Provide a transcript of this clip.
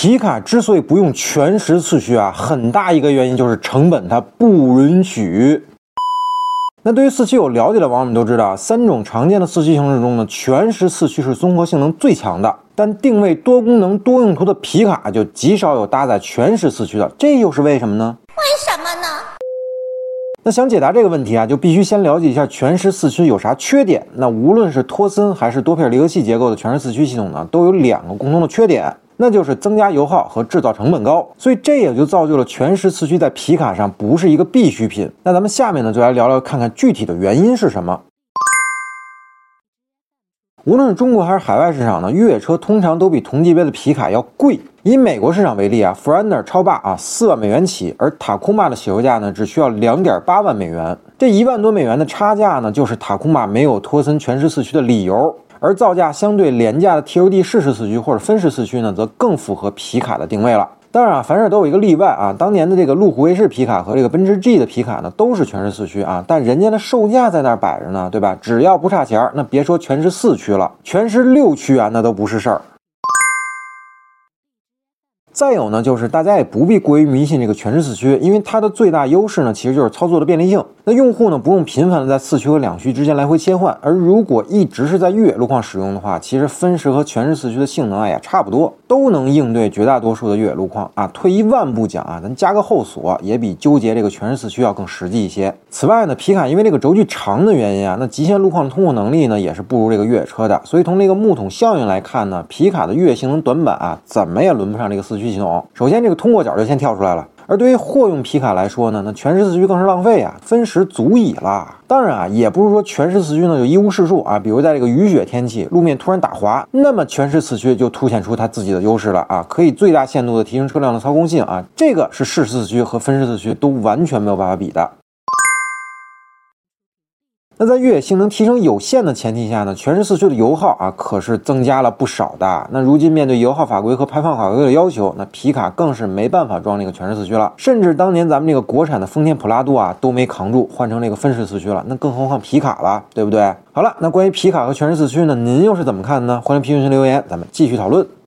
皮卡之所以不用全时四驱啊，很大一个原因就是成本它不允许。那对于四驱有了解的网友们都知道，三种常见的四驱形式中呢，全时四驱是综合性能最强的，但定位多功能多用途的皮卡就极少有搭载全时四驱的，这又是为什么呢？为什么呢？那想解答这个问题啊，就必须先了解一下全时四驱有啥缺点。那无论是托森还是多片离合器结构的全时四驱系统呢，都有两个共同的缺点。那就是增加油耗和制造成本高，所以这也就造就了全时四驱在皮卡上不是一个必需品。那咱们下面呢就来聊聊看看具体的原因是什么。无论是中国还是海外市场呢，越野车通常都比同级别的皮卡要贵。以美国市场为例啊 f r e n d e r 超霸啊四万美元起，而塔库玛的起售价呢只需要两点八万美元。这一万多美元的差价呢，就是塔库玛没有托森全时四驱的理由。而造价相对廉价的 TOD 适时四驱或者分时四驱呢，则更符合皮卡的定位了。当然啊，凡事都有一个例外啊。当年的这个路虎卫士皮卡和这个奔驰 G 的皮卡呢，都是全时四驱啊，但人家的售价在那儿摆着呢，对吧？只要不差钱儿，那别说全时四驱了，全时六驱啊，那都不是事儿。再有呢，就是大家也不必过于迷信这个全时四驱，因为它的最大优势呢，其实就是操作的便利性。那用户呢，不用频繁的在四驱和两驱之间来回切换。而如果一直是在越野路况使用的话，其实分时和全时四驱的性能啊也差不多，都能应对绝大多数的越野路况啊。退一万步讲啊，咱加个后锁也比纠结这个全时四驱要更实际一些。此外呢，皮卡因为这个轴距长的原因啊，那极限路况的通过能力呢也是不如这个越野车的。所以从这个木桶效应来看呢，皮卡的越野性能短板啊，怎么也轮不上这个四驱。系统首先这个通过角就先跳出来了，而对于货用皮卡来说呢，那全时四驱更是浪费啊，分时足矣啦。当然啊，也不是说全时四驱呢就一无是处啊，比如在这个雨雪天气，路面突然打滑，那么全时四驱就凸显出它自己的优势了啊，可以最大限度的提升车辆的操控性啊，这个是适时四驱和分时四驱都完全没有办法比的。那在越野性能提升有限的前提下呢，全时四驱的油耗啊可是增加了不少的。那如今面对油耗法规和排放法规的要求，那皮卡更是没办法装那个全时四驱了。甚至当年咱们这个国产的丰田普拉多啊都没扛住，换成那个分时四驱了。那更何况皮卡了，对不对？好了，那关于皮卡和全时四驱呢，您又是怎么看呢？欢迎评论区留言，咱们继续讨论。